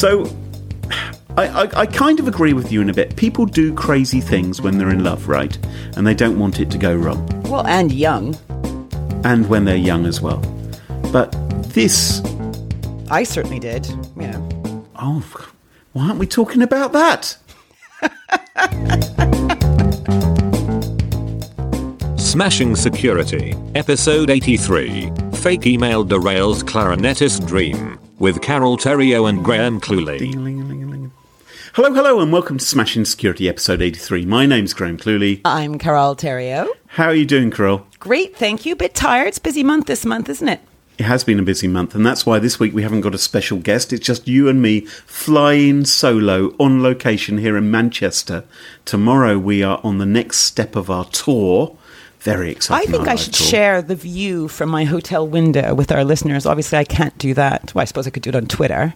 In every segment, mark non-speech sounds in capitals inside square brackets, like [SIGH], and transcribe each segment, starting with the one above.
So, I, I, I kind of agree with you in a bit. People do crazy things when they're in love, right? And they don't want it to go wrong. Well, and young. And when they're young as well. But this, I certainly did. You know. oh, why aren't we talking about that? [LAUGHS] Smashing Security, Episode 83 Fake Email Derails Clarinetist Dream, with Carole Theriault and Graham Cluley. Hello, hello, and welcome to Smashing Security, episode 83. My name's Graham Cluley. I'm Carole Theriault. How are you doing, Carol? Great, thank you. Bit tired. It's busy month this month, isn't it? It has been a busy month, and that's why this week we haven't got a special guest. It's just you and me flying solo on location here in Manchester. Tomorrow we are on the next step of our tour. Very exciting. I think I should share the view from my hotel window with our listeners. Obviously, I can't do that. Well, I suppose I could do it on Twitter.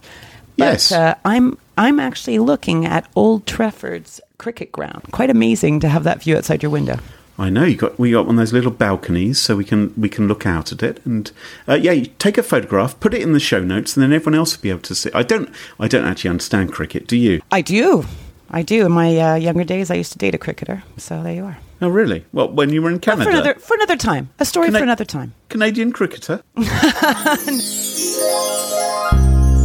But Yes. uh, I'm I'm actually looking at Old Trafford's cricket ground. Quite amazing to have that view outside your window. I know you got we got one of those little balconies, so we can we can look out at it, and uh, yeah, you take a photograph, put it in the show notes, and then everyone else will be able to see. I don't I don't actually understand cricket. Do you? I do. I do. In my uh, younger days, I used to date a cricketer. So there you are. Oh, really? Well, when you were in Canada, for another for another time. A story Can for another time. Canadian cricketer. [LAUGHS]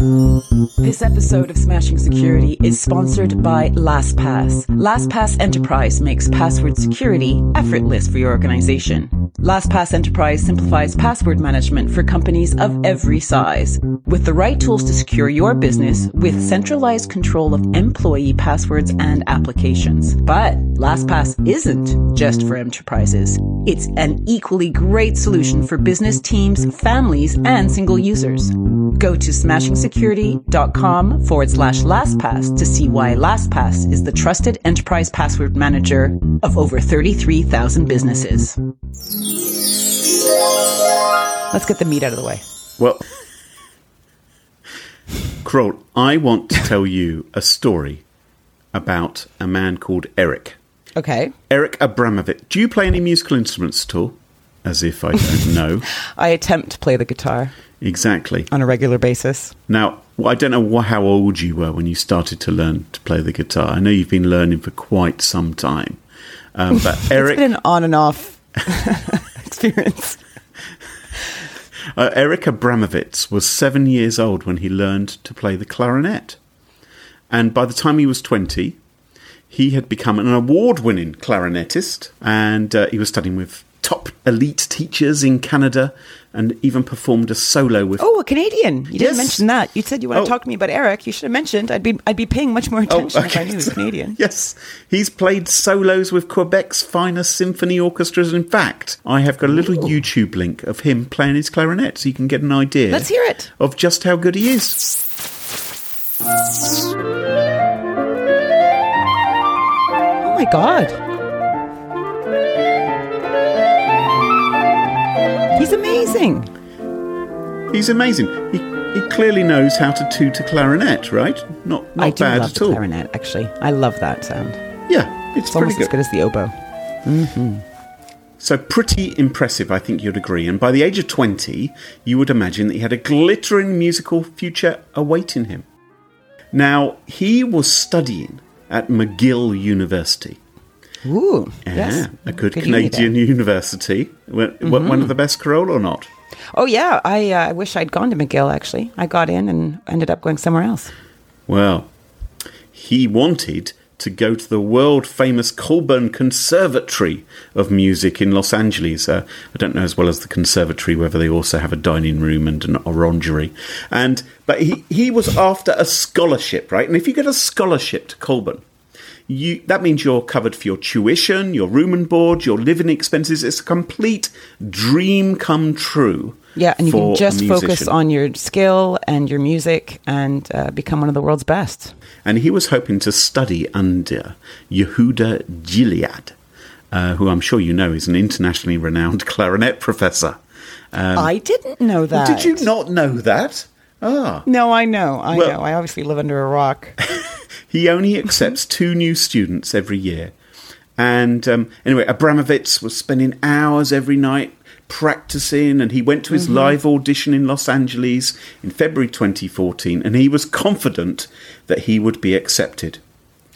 This episode of Smashing Security is sponsored by LastPass. LastPass Enterprise makes password security effortless for your organization. LastPass Enterprise simplifies password management for companies of every size. With the right tools to secure your business with centralized control of employee passwords and applications. But LastPass isn't just for enterprises. It's an equally great solution for business teams, families, and single users. Go to smashingsecurity.com forward slash LastPass to see why LastPass is the trusted enterprise password manager of over 33,000 businesses. Let's get the meat out of the way. Well, Carole, I want to tell you a story about a man called Eric. Okay. Eric Abramovitz. Do you play any musical instruments at all? As if I don't [LAUGHS] know. I attempt to play the guitar exactly. on a regular basis. Now, I don't know how old you were when you started to learn to play the guitar. I know you've been learning for quite some time. Um, but [LAUGHS] Eric, It's been an on and off [LAUGHS] experience. uh, Eric Abramovitz was seven years old when he learned to play the clarinet. And by the time he was 20, he had become an award winning clarinetist. And uh, he was studying with top elite teachers in Canada and even performed a solo with. Oh, a Canadian. You didn't mention that. You said you want to Oh. talk to me about Eric. You should have mentioned. I'd be I'd be paying much more oh, attention if I knew he was Canadian. [LAUGHS] Yes, he's played solos with Quebec's finest symphony orchestras. In fact, I have got a little YouTube link of him playing his clarinet, so you can get an idea. Let's hear it. of just how good he is. Oh my god. He's amazing. He's amazing. He, he clearly knows how to toot a clarinet, right? Not not I do bad love at the all. clarinet, actually. I love that sound. Yeah, it's, It's pretty almost good. as good as the oboe. Mm-hmm. So pretty impressive, I think you'd agree. And by the age of 20, you would imagine that he had a glittering musical future awaiting him. Now, he was studying at McGill University. Ooh, Yeah, yes. a good, Good Canadian university. One one of the best, Carol, or not? Oh yeah, I uh, wish I'd gone to McGill. Actually, I got in and ended up going somewhere else. Well, he wanted to go to the world famous Colburn Conservatory of Music in Los Angeles. Uh, I don't know as well as the conservatory whether they also have a dining room and an orangery. And but he he was after a scholarship, right? And if you get a scholarship to Colburn, you that means you're covered for your tuition, your room and board, your living expenses. It's a complete dream come true. Yeah, and you can just focus on your skill and your music and uh, become one of the world's best. and he was hoping to study under Yehuda Gilad, uh, who I'm sure you know is an internationally renowned [LAUGHS] clarinet professor. I didn't know that. Um, Did you not know that? Ah. No, I know. I Well- know. I obviously live under a rock. [LAUGHS] He only accepts two new students every year. And um, anyway, Abramovitz was spending hours every night practicing and he went to his Mm-hmm. live audition in Los Angeles in February 2014 and he was confident that he would be accepted.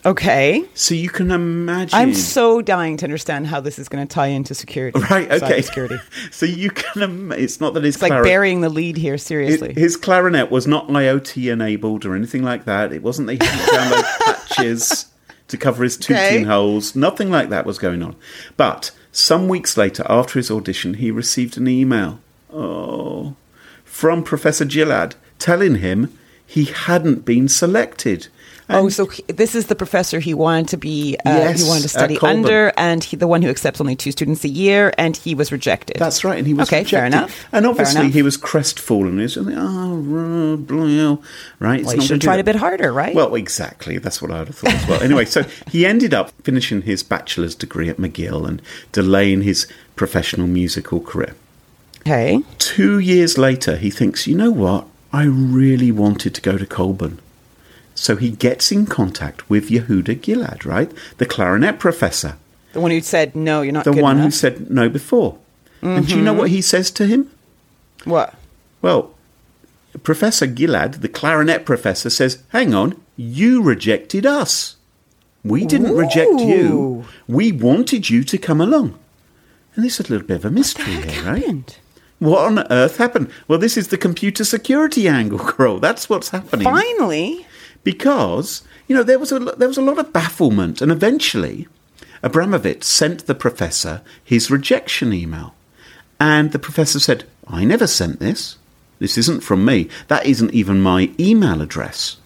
Okay. So you can imagine. I'm so dying to understand how this is going to tie into security. Right, okay. Security. [LAUGHS] so you can. Im- it's not that his It's like burying the lead here, seriously. his clarinet was not IoT enabled or anything like that. It wasn't that he had download [LAUGHS] patches to cover his tooting Okay. holes. Nothing like that was going on. But some weeks later, after his audition, he received an email. Oh, from Professor Gilad telling him he hadn't been selected. Oh, so he, this is the professor he wanted to be, uh, Yes, he wanted to study under, and he, the one who accepts only two students a year, and he was rejected. That's right, and he was Okay, fair rejected. enough. And obviously, enough. he was crestfallen. He was like, oh, blah, right? It's Well, you should tried a bit harder, right? Well, exactly. That's what I would have thought as well. Anyway, so he ended up finishing his bachelor's degree at McGill and delaying his professional musical career. okay. Two years later, he thinks, you know what? I really wanted to go to Colburn. So he gets in contact with Yehuda Gilad, right? The clarinet professor, The one who said, no, you're not the one who said no before. And do you know Mm-hmm. what he says to him? What? Well, Professor Gilad, the clarinet professor, says, Hang on, you rejected us. We didn't reject you. We wanted you to come along. And this is a little bit of a mystery here, right? What on earth happened? Well, this is the computer security [LAUGHS] angle, Carole. That's what's happening. Finally. Because, you know, there was, a, there was a lot of bafflement, and eventually Abramovitz sent the professor his rejection email. And the professor said, I never sent this. This isn't from me. That isn't even my email address.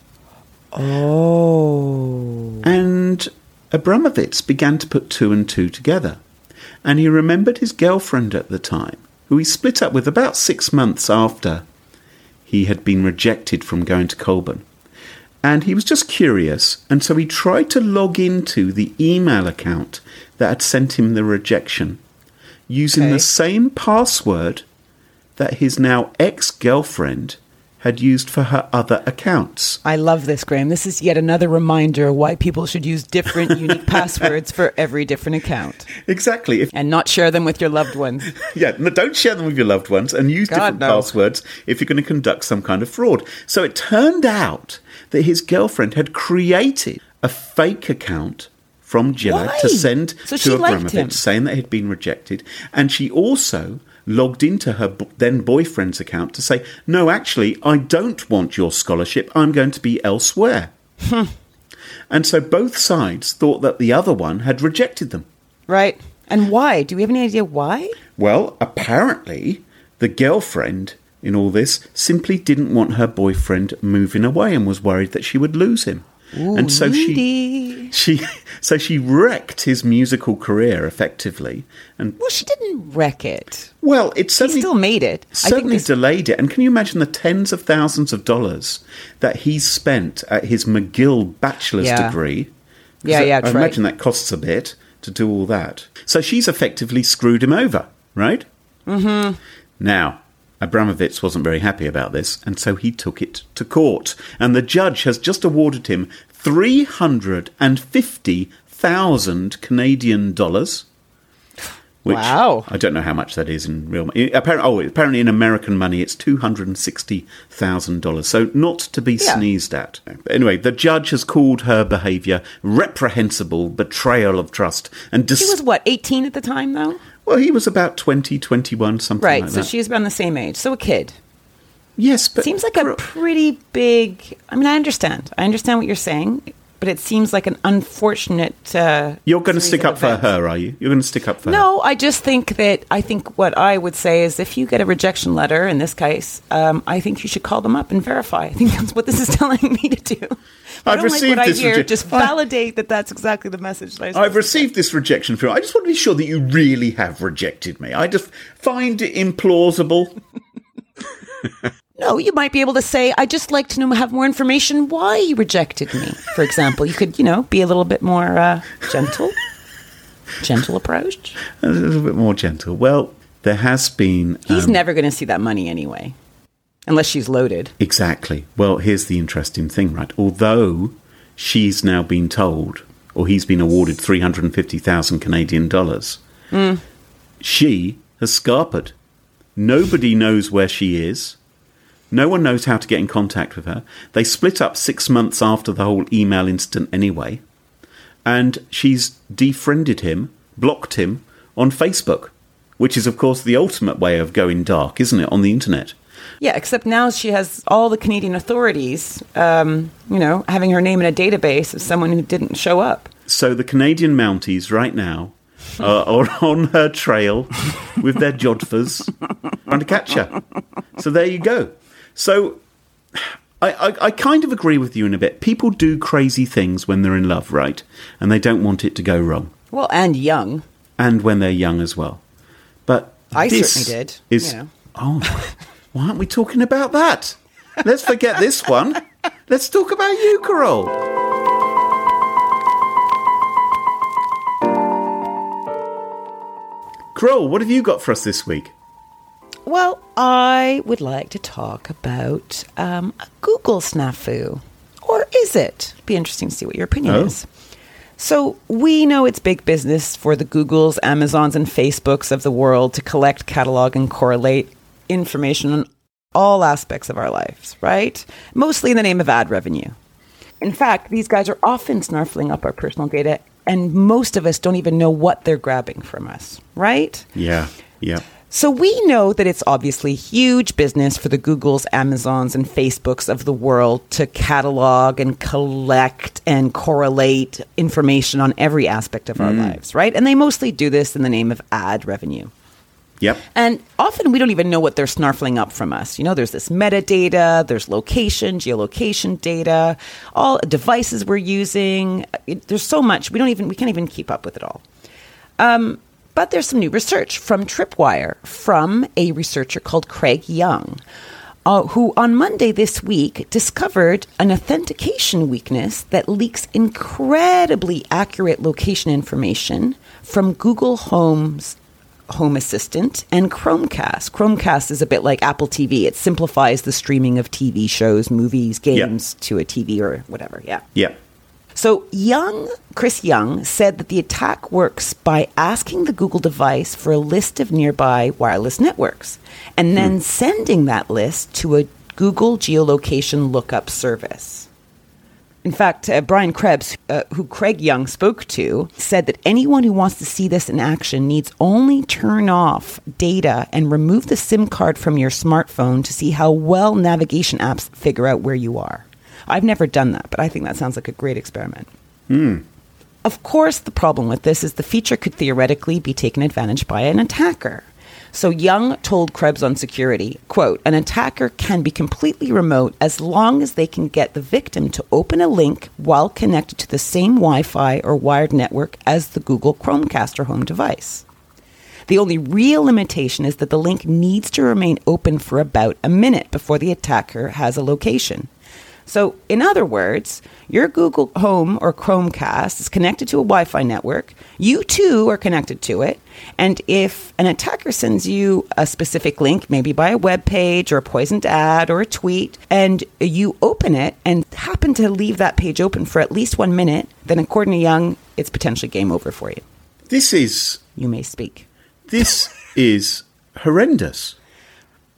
Oh. And Abramovitz began to put two and two together. And he remembered his girlfriend at the time, who he split up with about six months after he had been rejected from going to Colburn. And he was just curious, and so he tried to log into the email account that had sent him the rejection using Okay. the same password that his now ex girlfriend had used for her other accounts. I love this, Graham. This is yet another reminder why people should use different unique [LAUGHS] passwords for every different account Exactly. If and not share them with your loved ones. [LAUGHS] Yeah, no, don't share them with your loved ones and use God, different no. passwords if you're going to conduct some kind of fraud. So it turned out that his girlfriend had created a fake account from Gilad Why? to send So to Abramovitz saying that he'd been rejected. And she also logged into her then boyfriend's account to say, no, actually, I don't want your scholarship. I'm going to be elsewhere. Hmm. and so both sides thought that the other one had rejected them. Right. And why? Do we have any idea why? Well, apparently, the girlfriend in all this simply didn't want her boyfriend moving away and was worried that she would lose him. and so she Needy. she [LAUGHS] so she wrecked his musical career effectively. And Well, she didn't wreck it. well, it She certainly still made it. I think certainly this, delayed it. And can you imagine the tens of thousands of dollars that he spent at his McGill bachelor's degree? Yeah. Yeah, I- I imagine right. that costs a bit to do all that. So she's effectively screwed him over, right? Mm-hmm. Now, Abramovitz wasn't very happy about this, and so he took it to court. And the judge has just awarded him three hundred and fifty thousand Canadian dollars. Which Wow. I don't know how much that is in real money. Apparently, oh, apparently in American money, it's two hundred and sixty thousand dollars. So not to be Yeah. sneezed at. But anyway, the judge has called her behaviour reprehensible, betrayal of trust, and dis- she was what, 18 at the time, though? Well, he was about 20, 21, something like that. Right. like so that. she's around the same age. So a kid. yes, but Seems like a pretty big. I mean, I understand. I understand what you're saying, but it seems like an unfortunate. Uh, you're going to stick up for her, are you? You're going to stick up for her. No, I just think that I think what I would say is if you get a rejection letter in this case, um, I think you should call them up and verify. I think that's what this is [LAUGHS] telling me to do. [LAUGHS] I I've don't received like what this I hear. reject- just validate that that's exactly the message that I. I've received this rejection from. I just want to be sure that you really have rejected me. I just find it implausible. [LAUGHS] No, you might be able to say, "I just like to know have more information why you rejected me." For example, you could, you know, be a little bit more uh, gentle, gentle approach. A little bit more gentle. Well, there has been. He's um, never going to see that money anyway, unless she's loaded. Exactly. Well, here's the interesting thing, right? Although she's now been told, or he's been awarded 350,000 Canadian dollars, she has scarpered. Nobody knows where she is. No one knows how to get in contact with her. They split up six months after the whole email incident anyway. And she's defriended him, blocked him on Facebook, which is, of course, the ultimate way of going dark, isn't it, on the internet? Yeah, except now she has all the Canadian authorities, um, you know, having her name in a database of someone who didn't show up. So the Canadian Mounties right now are, are [LAUGHS] on her trail with their jodhpurs trying to catch her. So there you go. So I, I, I kind of agree with you in a bit. People do crazy things when they're in love, right? And they don't want it to go wrong. Well, and young. And when they're young as well. But I certainly did, Is, you know. Oh, why aren't we talking about that? Let's forget this one. Let's talk about you, Carol. Carol, what have you got for us this week? Well, I would like to talk about um, a Google snafu. Or is it? Be interesting to see what your opinion Oh. is. So, we know it's big business for the Googles, Amazons, and Facebooks of the world to collect, catalog, and correlate information on all aspects of our lives, right? Mostly in the name of ad revenue. In fact, these guys are often snarfling up our personal data, and most of us don't even know what they're grabbing from us, right? Yeah, yeah. So we know that it's obviously huge business for the Googles, Amazons, and Facebooks of the world to catalog and collect and correlate information on every aspect of our lives, right? And they mostly do this in the name of ad revenue. Yep. And often we don't even know what they're snarfling up from us. You know, there's this metadata, there's location, geolocation data, all devices we're using. It- there's so much we don't even we can't even keep up with it all. Um, but there's some new research from Tripwire from a researcher called Craig Young, uh, who on Monday this week discovered an authentication weakness that leaks incredibly accurate location information from Google Home's Home Assistant and Chromecast. Chromecast is a bit like Apple TV. It simplifies the streaming of TV shows, movies, games to a TV or whatever. Yeah. Yep. So Young, Chris Young, said that the attack works by asking the Google device for a list of nearby wireless networks and then sending that list to a Google geolocation lookup service. In fact, uh, Brian Krebs, uh, who Craig Young spoke to, said that anyone who wants to see this in action needs only turn off data and remove the SIM card from your smartphone to see how well navigation apps figure out where you are. I've never done that, but I think that sounds like a great experiment. Hmm. Of course, the problem with this is the feature could theoretically be taken advantage by an attacker. So Young told Krebs on security, quote, an attacker can be completely remote as long as they can get the victim to open a link while connected to the same Wi-Fi or wired network as the Google Chromecast or home device. The only real limitation is that the link needs to remain open for about a minute before the attacker has a location. So, in other words, your Google Home or Chromecast is connected to a Wi Fi network. You too are connected to it. And if an attacker sends you a specific link, maybe by a web page or a poisoned ad or a tweet, and you open it and happen to leave that page open for at least one minute, then according to Young, it's potentially game over for you. This is You may speak. this is horrendous.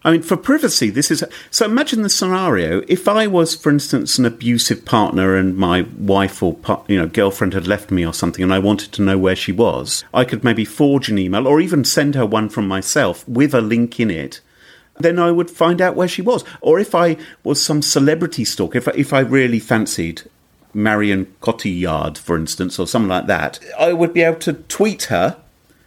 I mean, for privacy, this is so. Imagine the scenario: if I was, for instance, an abusive partner, and my wife or you know girlfriend had left me or something, and I wanted to know where she was, I could maybe forge an email or even send her one from myself with a link in it. Then I would find out where she was. Or if I was some celebrity stalker, if I, if I really fancied Marion Cotillard, for instance, or something like that, I would be able to tweet her,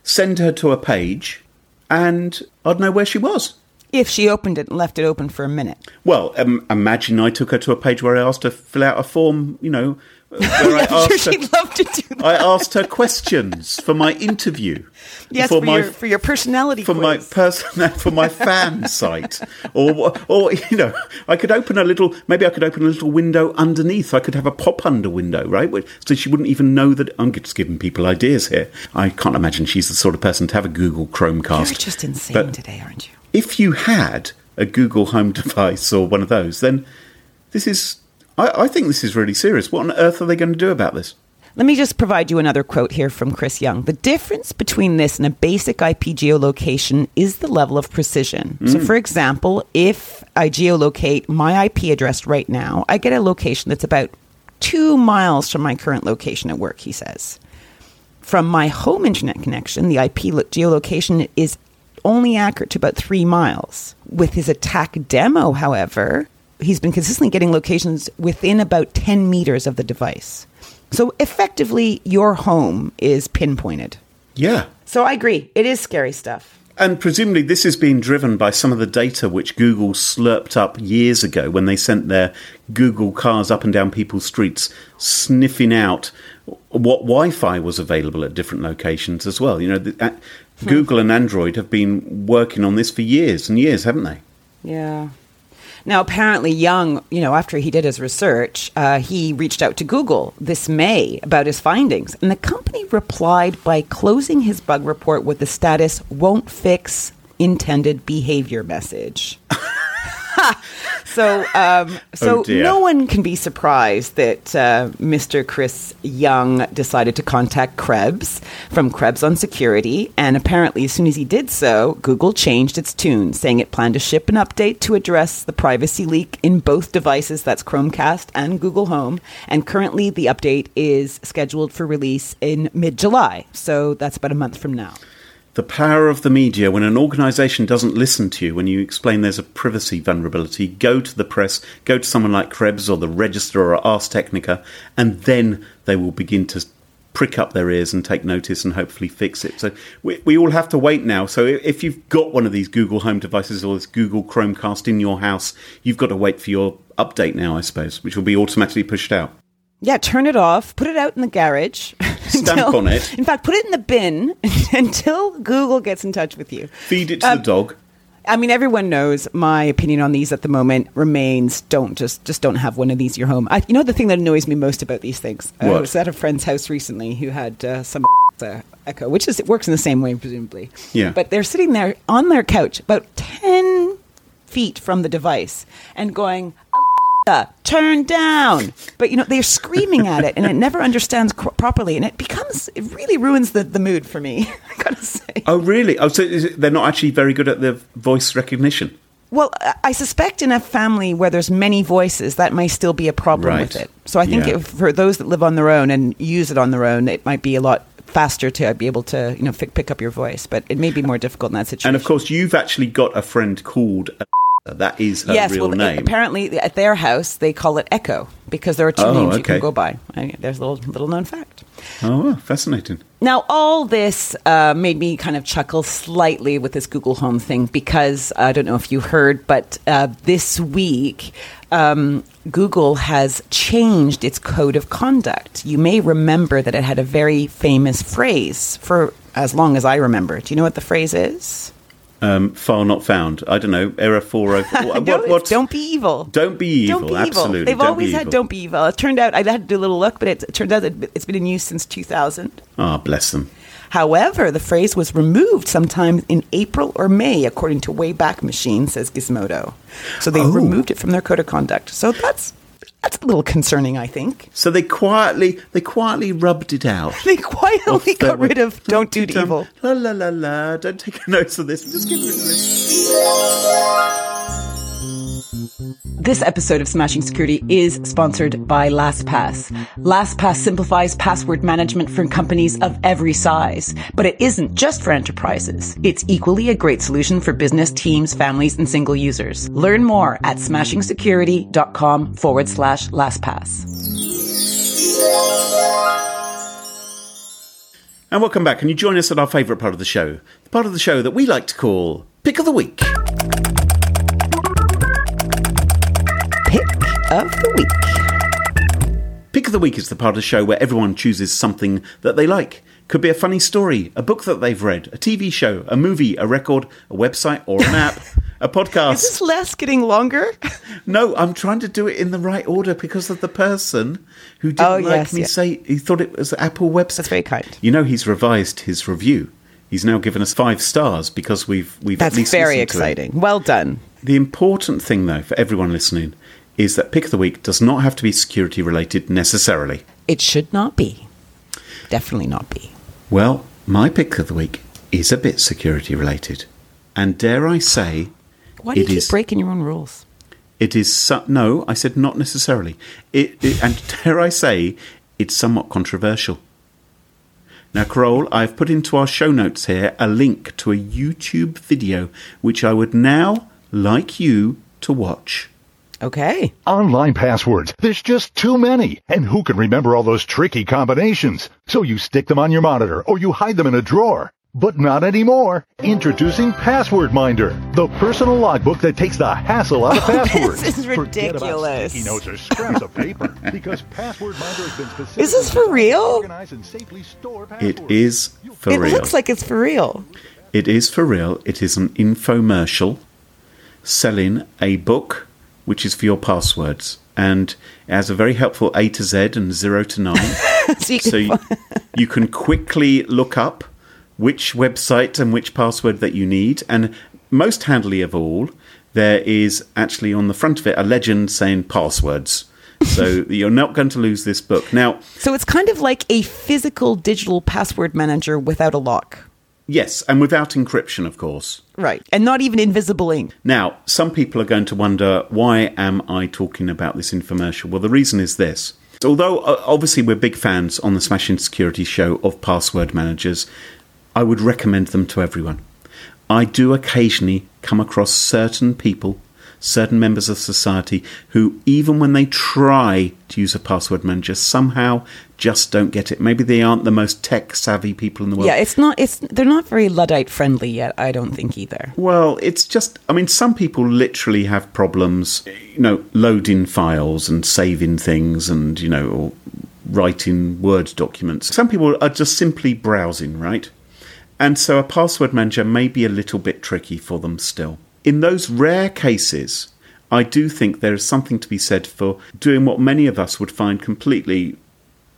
send her to a page, and I'd know where she was. If she opened it and left it open for a minute. Well, um, imagine I took her to a page where I asked her to fill out a form, you know, I [LAUGHS] I'm sure asked her, she'd love to do that. I asked her questions for my interview. [LAUGHS] yes, for for, my your, for your personality for my person [LAUGHS] for my fan site or or you know I could open a little maybe I could open a little window underneath I could have a pop under window right so she wouldn't even know that I'm just giving people ideas here I can't imagine she's the sort of person to have a Google Chromecast You're just insane But today, aren't you? if you had a Google Home device or one of those then this is I, I think this is really serious what on earth are they going to do about this Let me just provide you another quote here from Chris Young. The difference between this and a basic IP geolocation is the level of precision. So, mm. for example, if I geolocate my IP address right now, I get a location that's about two miles from my current location at work, he says. From my home internet connection, the IP lo- geolocation is only accurate to about three miles. With his attack demo, however, he's been consistently getting locations within about 10 meters of the device. So effectively, your home is pinpointed. Yeah. So I agree. It is scary stuff. And presumably, this is being driven by some of the data which Google slurped up years ago when they sent their Google cars up and down people's streets, sniffing out what Wi Fi was available at different locations as well. You know, the, uh, Google and Android have been working on this for years and years, haven't they? Yeah. Now, apparently, Young, you know, after he did his research, uh, he reached out to Google this May about his findings, and the company replied by closing his bug report with the status "won't fix intended behavior" message. [LAUGHS] [LAUGHS] so, um, so Oh, no one can be surprised that uh, Mr. Chris Young decided to contact Krebs from Krebs on Security, and apparently, as soon as he did so, Google changed its tune, saying it planned to ship an update to address the privacy leak in both devices. That's Chromecast and Google Home, and currently the update is scheduled for release in mid-July. So that's about a month from now. The power of the media when an organization doesn't listen to you when you explain there's a privacy vulnerability, go to the press, go to someone like Krebs or the Register or Ars Technica, and then they will begin to prick up their ears and take notice and hopefully fix it. So we, we all have to wait now. So if you've got one of these Google Home devices or this Google Chromecast in your house, you've got to wait for your update now, I suppose, which will be automatically pushed out. Yeah, turn it off, put it out in the garage. Stamp [LAUGHS] on it. In fact, put it in the bin [LAUGHS] until Google gets in touch with you. Feed it to Um, the dog. I mean, everyone knows my opinion on these at the moment remains don't just just don't have one of these in your home. I, you know the thing that annoys me most about these things. I was at a friend's house recently who had uh, some uh, [LAUGHS] Echo, which is it works in the same way presumably. Yeah. But they're sitting there on their couch, about ten feet from the device, and going. "Alexa, Uh, turn down, but you know they're screaming at it, and it never understands cr- properly, and it becomes it really ruins the, the mood for me. [LAUGHS] I gotta say. Oh, really? Oh, so is it, they're not actually very good at the voice recognition. Well, I- suspect in a family where there's many voices, that may still be a problem with it. So I think Yeah. if, for those that live on their own and use it on their own, it might be a lot faster to be able to, you know, pick up your voice. But it may be more difficult in that situation. And of course, you've actually got a friend called. Alexa. That is her yes, real well, name. apparently at their house they call it Echo because there are two Oh, names you can go by. I, there's a little little known fact. Oh, wow, fascinating. Now, all this uh, made me kind of chuckle slightly with this Google Home thing because I don't know if you heard, but uh, this week um, Google has changed its code of conduct. You may remember that it had a very famous phrase for as long as I remember. Do you know what the phrase is? Um, file not found. I don't know. Error four oh. [LAUGHS] What? No, what? Don't be evil. Don't be evil. Don't be Absolutely. evil. They've Don't always had evil. "Don't be evil." It turned out I had to do a little look, but it, it turned out that it's been in use since 2000. Ah, bless them. However, the phrase was removed sometime in April or May, according to Wayback Machine, says Gizmodo. So they Oh. removed it from their code of conduct. So that's that's a little concerning, I think. So they quietly, they quietly rubbed it out. [LAUGHS] They quietly got rid of "Don't do evil." La la la la. Don't take [LAUGHS] a notice of this. Just get rid of this. This episode of Smashing Security is sponsored by LastPass. LastPass simplifies password management for companies of every size, but it isn't just for enterprises. It's equally a great solution for business teams, families, and single users. Learn more at smashingsecurity.com forward slash LastPass. And welcome back. Can you join us at our favourite part of the show? The part of the show that we like to call Pick of the Week. Of the week. Pick of the Week is the part of the show where everyone chooses something that they like. Could be a funny story, a book that they've read, a TV show, a movie, a record, a website, or an app, a [LAUGHS] podcast. Is this less getting longer? [LAUGHS] No, I'm trying to do it in the right order because of the person who didn't Oh, like yes, me yeah. say he thought it was Apple website. That's very kind. You know, he's revised his review. He's now given us five stars because we've we've at That's least very listened to it. exciting. Well done. The important thing, though, for everyone listening, is that pick of the week does not have to be security related necessarily. It should not be. definitely not be. Well, my pick of the week is a bit security related. And dare I say, Why do you It keep is- breaking your own rules? it is. Su- no, I said not necessarily. It, it, and [LAUGHS] dare I say, it's somewhat controversial. Now, Carol, I've put into our show notes here a link to a YouTube video which I would now like you to watch. Okay. Online passwords. There's just too many. And who can remember all those tricky combinations? So you stick them on your monitor or you hide them in a drawer. But not anymore. Introducing Password Minder, the personal logbook that takes the hassle out of [LAUGHS] passwords. this is Forget about ridiculous. sticky notes or scraps of paper [LAUGHS] because Password Minder has been specifically Is this for designed to real? organize and safely store It passwords. is for it real. looks like it's for real. It is for real. It is an infomercial selling a book which is for your passwords. And it has a very helpful A to Z and 0 to 9. [LAUGHS] so you can so you, you can quickly look up which website and which password that you need. And most handily of all, there is actually on the front of it a legend saying passwords. [LAUGHS] So you're not going to lose this book. Now, So it's kind of like a physical digital password manager without a lock. Yes, and without encryption, of course. Right. And not even invisible ink. Now, some people are going to wonder why am I talking about this infomercial? Well, the reason is this. Although uh, obviously we're big fans on the Smashing Security show of password managers, I would recommend them to everyone. I do occasionally come across certain people, certain members of society who even when they try to use a password manager somehow just don't get it. Maybe they aren't the most tech savvy people in the world. Yeah, it's not it's they're not very Luddite friendly yet, I don't think either. Well, it's just, I mean, some people literally have problems, you know, loading files and saving things and, you know, or writing Word documents. Some people are just simply browsing, right? And so a password manager may be a little bit tricky for them still. In those rare cases, I do think there is something to be said for doing what many of us would find completely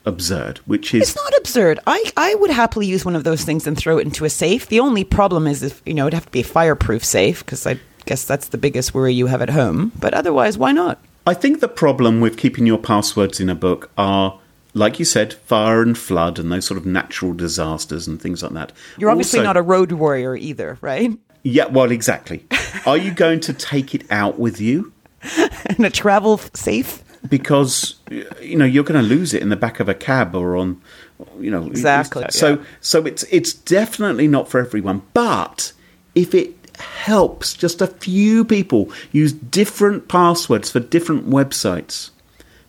absurd, which is It's not absurd. I, I would happily use one of those things and throw it into a safe. The only problem is if, you know, it'd have to be a fireproof safe because I guess that's the biggest worry you have at home. But otherwise, why not? I think the problem with keeping your passwords in a book are, like you said, fire and flood and those sort of natural disasters and things like that. You're obviously Also- not a road warrior either, right? Yeah, well, exactly. Are you going to take it out with you? In a travel safe? Because you know you're going to lose it in the back of a cab or on, you know. Exactly, So yeah. so it's it's definitely not for everyone. But if it helps just a few people use different passwords for different websites,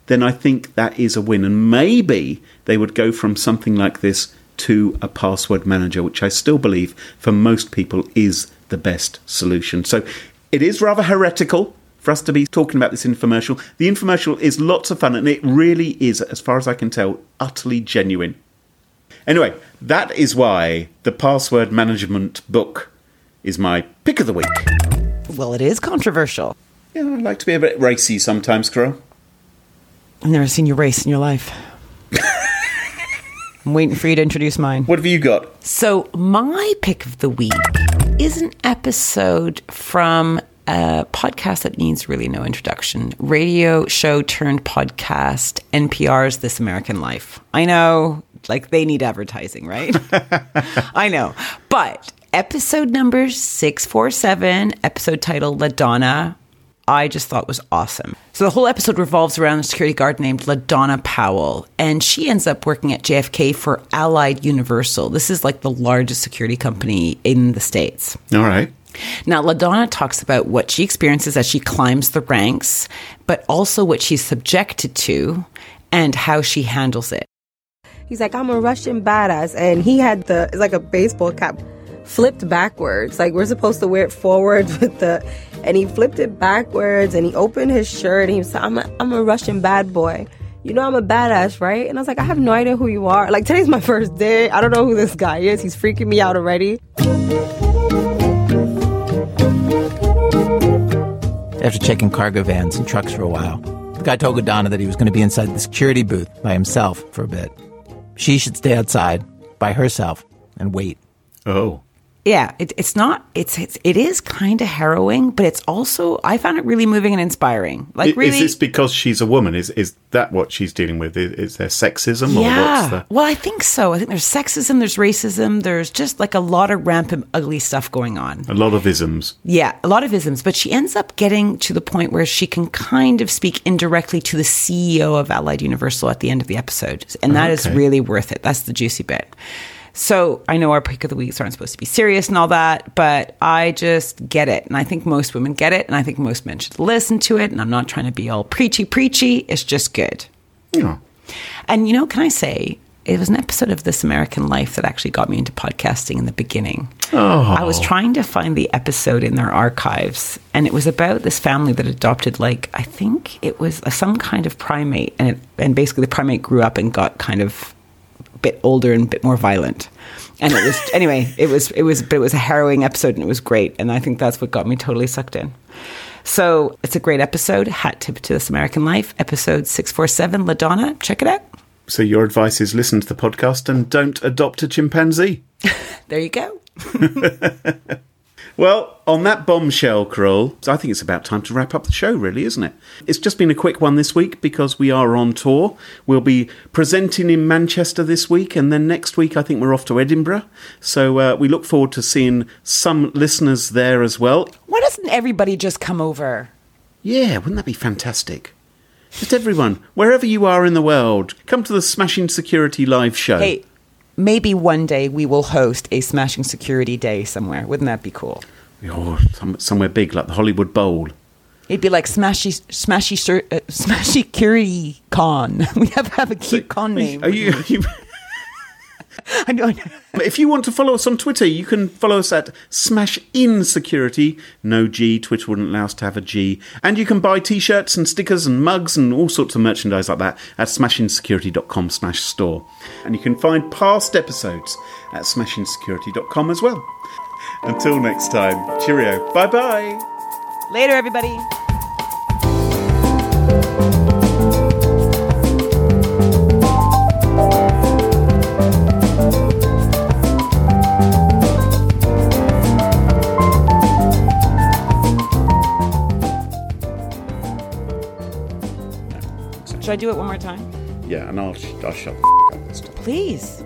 then I think that is a win. And maybe they would go from something like this to a password manager, which I still believe for most people is the best solution. So it is rather heretical for us to be talking about this infomercial. The infomercial is lots of fun and it really is, as far as I can tell, utterly genuine. Anyway, that is why the password management book is my pick of the week. Well, it is controversial. Yeah, I like to be a bit racy sometimes, Carol. I've never seen you race in your life. [LAUGHS] I'm waiting for you to introduce mine. What have you got? So, my pick of the week is an episode from a podcast that needs really no introduction radio show turned podcast, NPR's This American Life. I know, like, they need advertising, right? [LAUGHS] I know. But episode number 647, episode title LaDonna, I just thought was awesome. So the whole episode revolves around a security guard named LaDonna Powell, and she ends up working at JFK for Allied Universal. This is like the largest security company in the States. All right. Now, LaDonna talks about what she experiences as she climbs the ranks, but also what she's subjected to and how she handles it. He's like, I'm a Russian badass. And he had the, it's like a baseball cap flipped backwards. Like, we're supposed to wear it forward [LAUGHS] with the, and he flipped it backwards and he opened his shirt and he was like, I'm a, I'm a Russian bad boy. You know, I'm a badass, right? And I was like, I have no idea who you are. Like, today's my first day. I don't know who this guy is. He's freaking me out already. After checking cargo vans and trucks for a while, the guy told LaDonna that he was going to be inside the security booth by himself for a bit. She should stay outside by herself and wait. Oh. Yeah, it, it's not. It's, it's it is kind of harrowing, but it's also I found it really moving and inspiring. Like really, Is this because she's a woman? Is is that what she's dealing with? Is, is there sexism or what's yeah. the? Well, I think so. I think there's sexism, there's racism, there's just like a lot of rampant ugly stuff going on. A lot of isms. Yeah, a lot of isms, but she ends up getting to the point where she can kind of speak indirectly to the CEO of Allied Universal at the end of the episode. And that is Okay. really worth it. That's the juicy bit. So I know our pick of the weeks aren't supposed to be serious and all that, but I just get it. And I think most women get it. And I think most men should listen to it. And I'm not trying to be all preachy, preachy. It's just good. Yeah. And you know, can I say, it was an episode of This American Life that actually got me into podcasting in the beginning. Oh. I was oh. trying to find the episode in their archives, and it was about this family that adopted, like, I think it was a, some kind of primate, and, it, and basically the primate grew up and got kind of bit older and a bit more violent. And it was anyway, it was it was but it was a harrowing episode and it was great. And I think that's what got me totally sucked in. So it's a great episode. Hat tip to this American Life, episode six four seven, LaDonna. Check it out. So your advice is listen to the podcast and don't adopt a chimpanzee. [LAUGHS] There you go. [LAUGHS] Well, on that bombshell, Carole, I think it's about time to wrap up the show, really, isn't it? It's just been a quick one this week because we are on tour. We'll be presenting in Manchester this week, and then next week I think we're off to Edinburgh. So uh, we look forward to seeing some listeners there as well. Why doesn't everybody just come over? Yeah, wouldn't that be fantastic? Just everyone, wherever you are in the world, come to the Smashing Security live show. Hey, maybe one day we will host a Smashing Security Day somewhere. Wouldn't that be cool? Oh, some, somewhere big like the Hollywood Bowl. It'd be like Smashy Smashy uh, Smashy Security Con. [LAUGHS] we have to have a cute con name. Are you, are you [LAUGHS] I know. If you want to follow us on Twitter, you can follow us at Smash In Security. No G, Twitter wouldn't allow us to have a G. And you can buy t-shirts and stickers and mugs and all sorts of merchandise like that at smashinsecurity.com slash store. And you can find past episodes at smashinsecurity.com as well. Until next time, cheerio. Bye-bye. Later, everybody. Should I do it one more time? Yeah, and I'll, I'll shut the f- up this time. Please.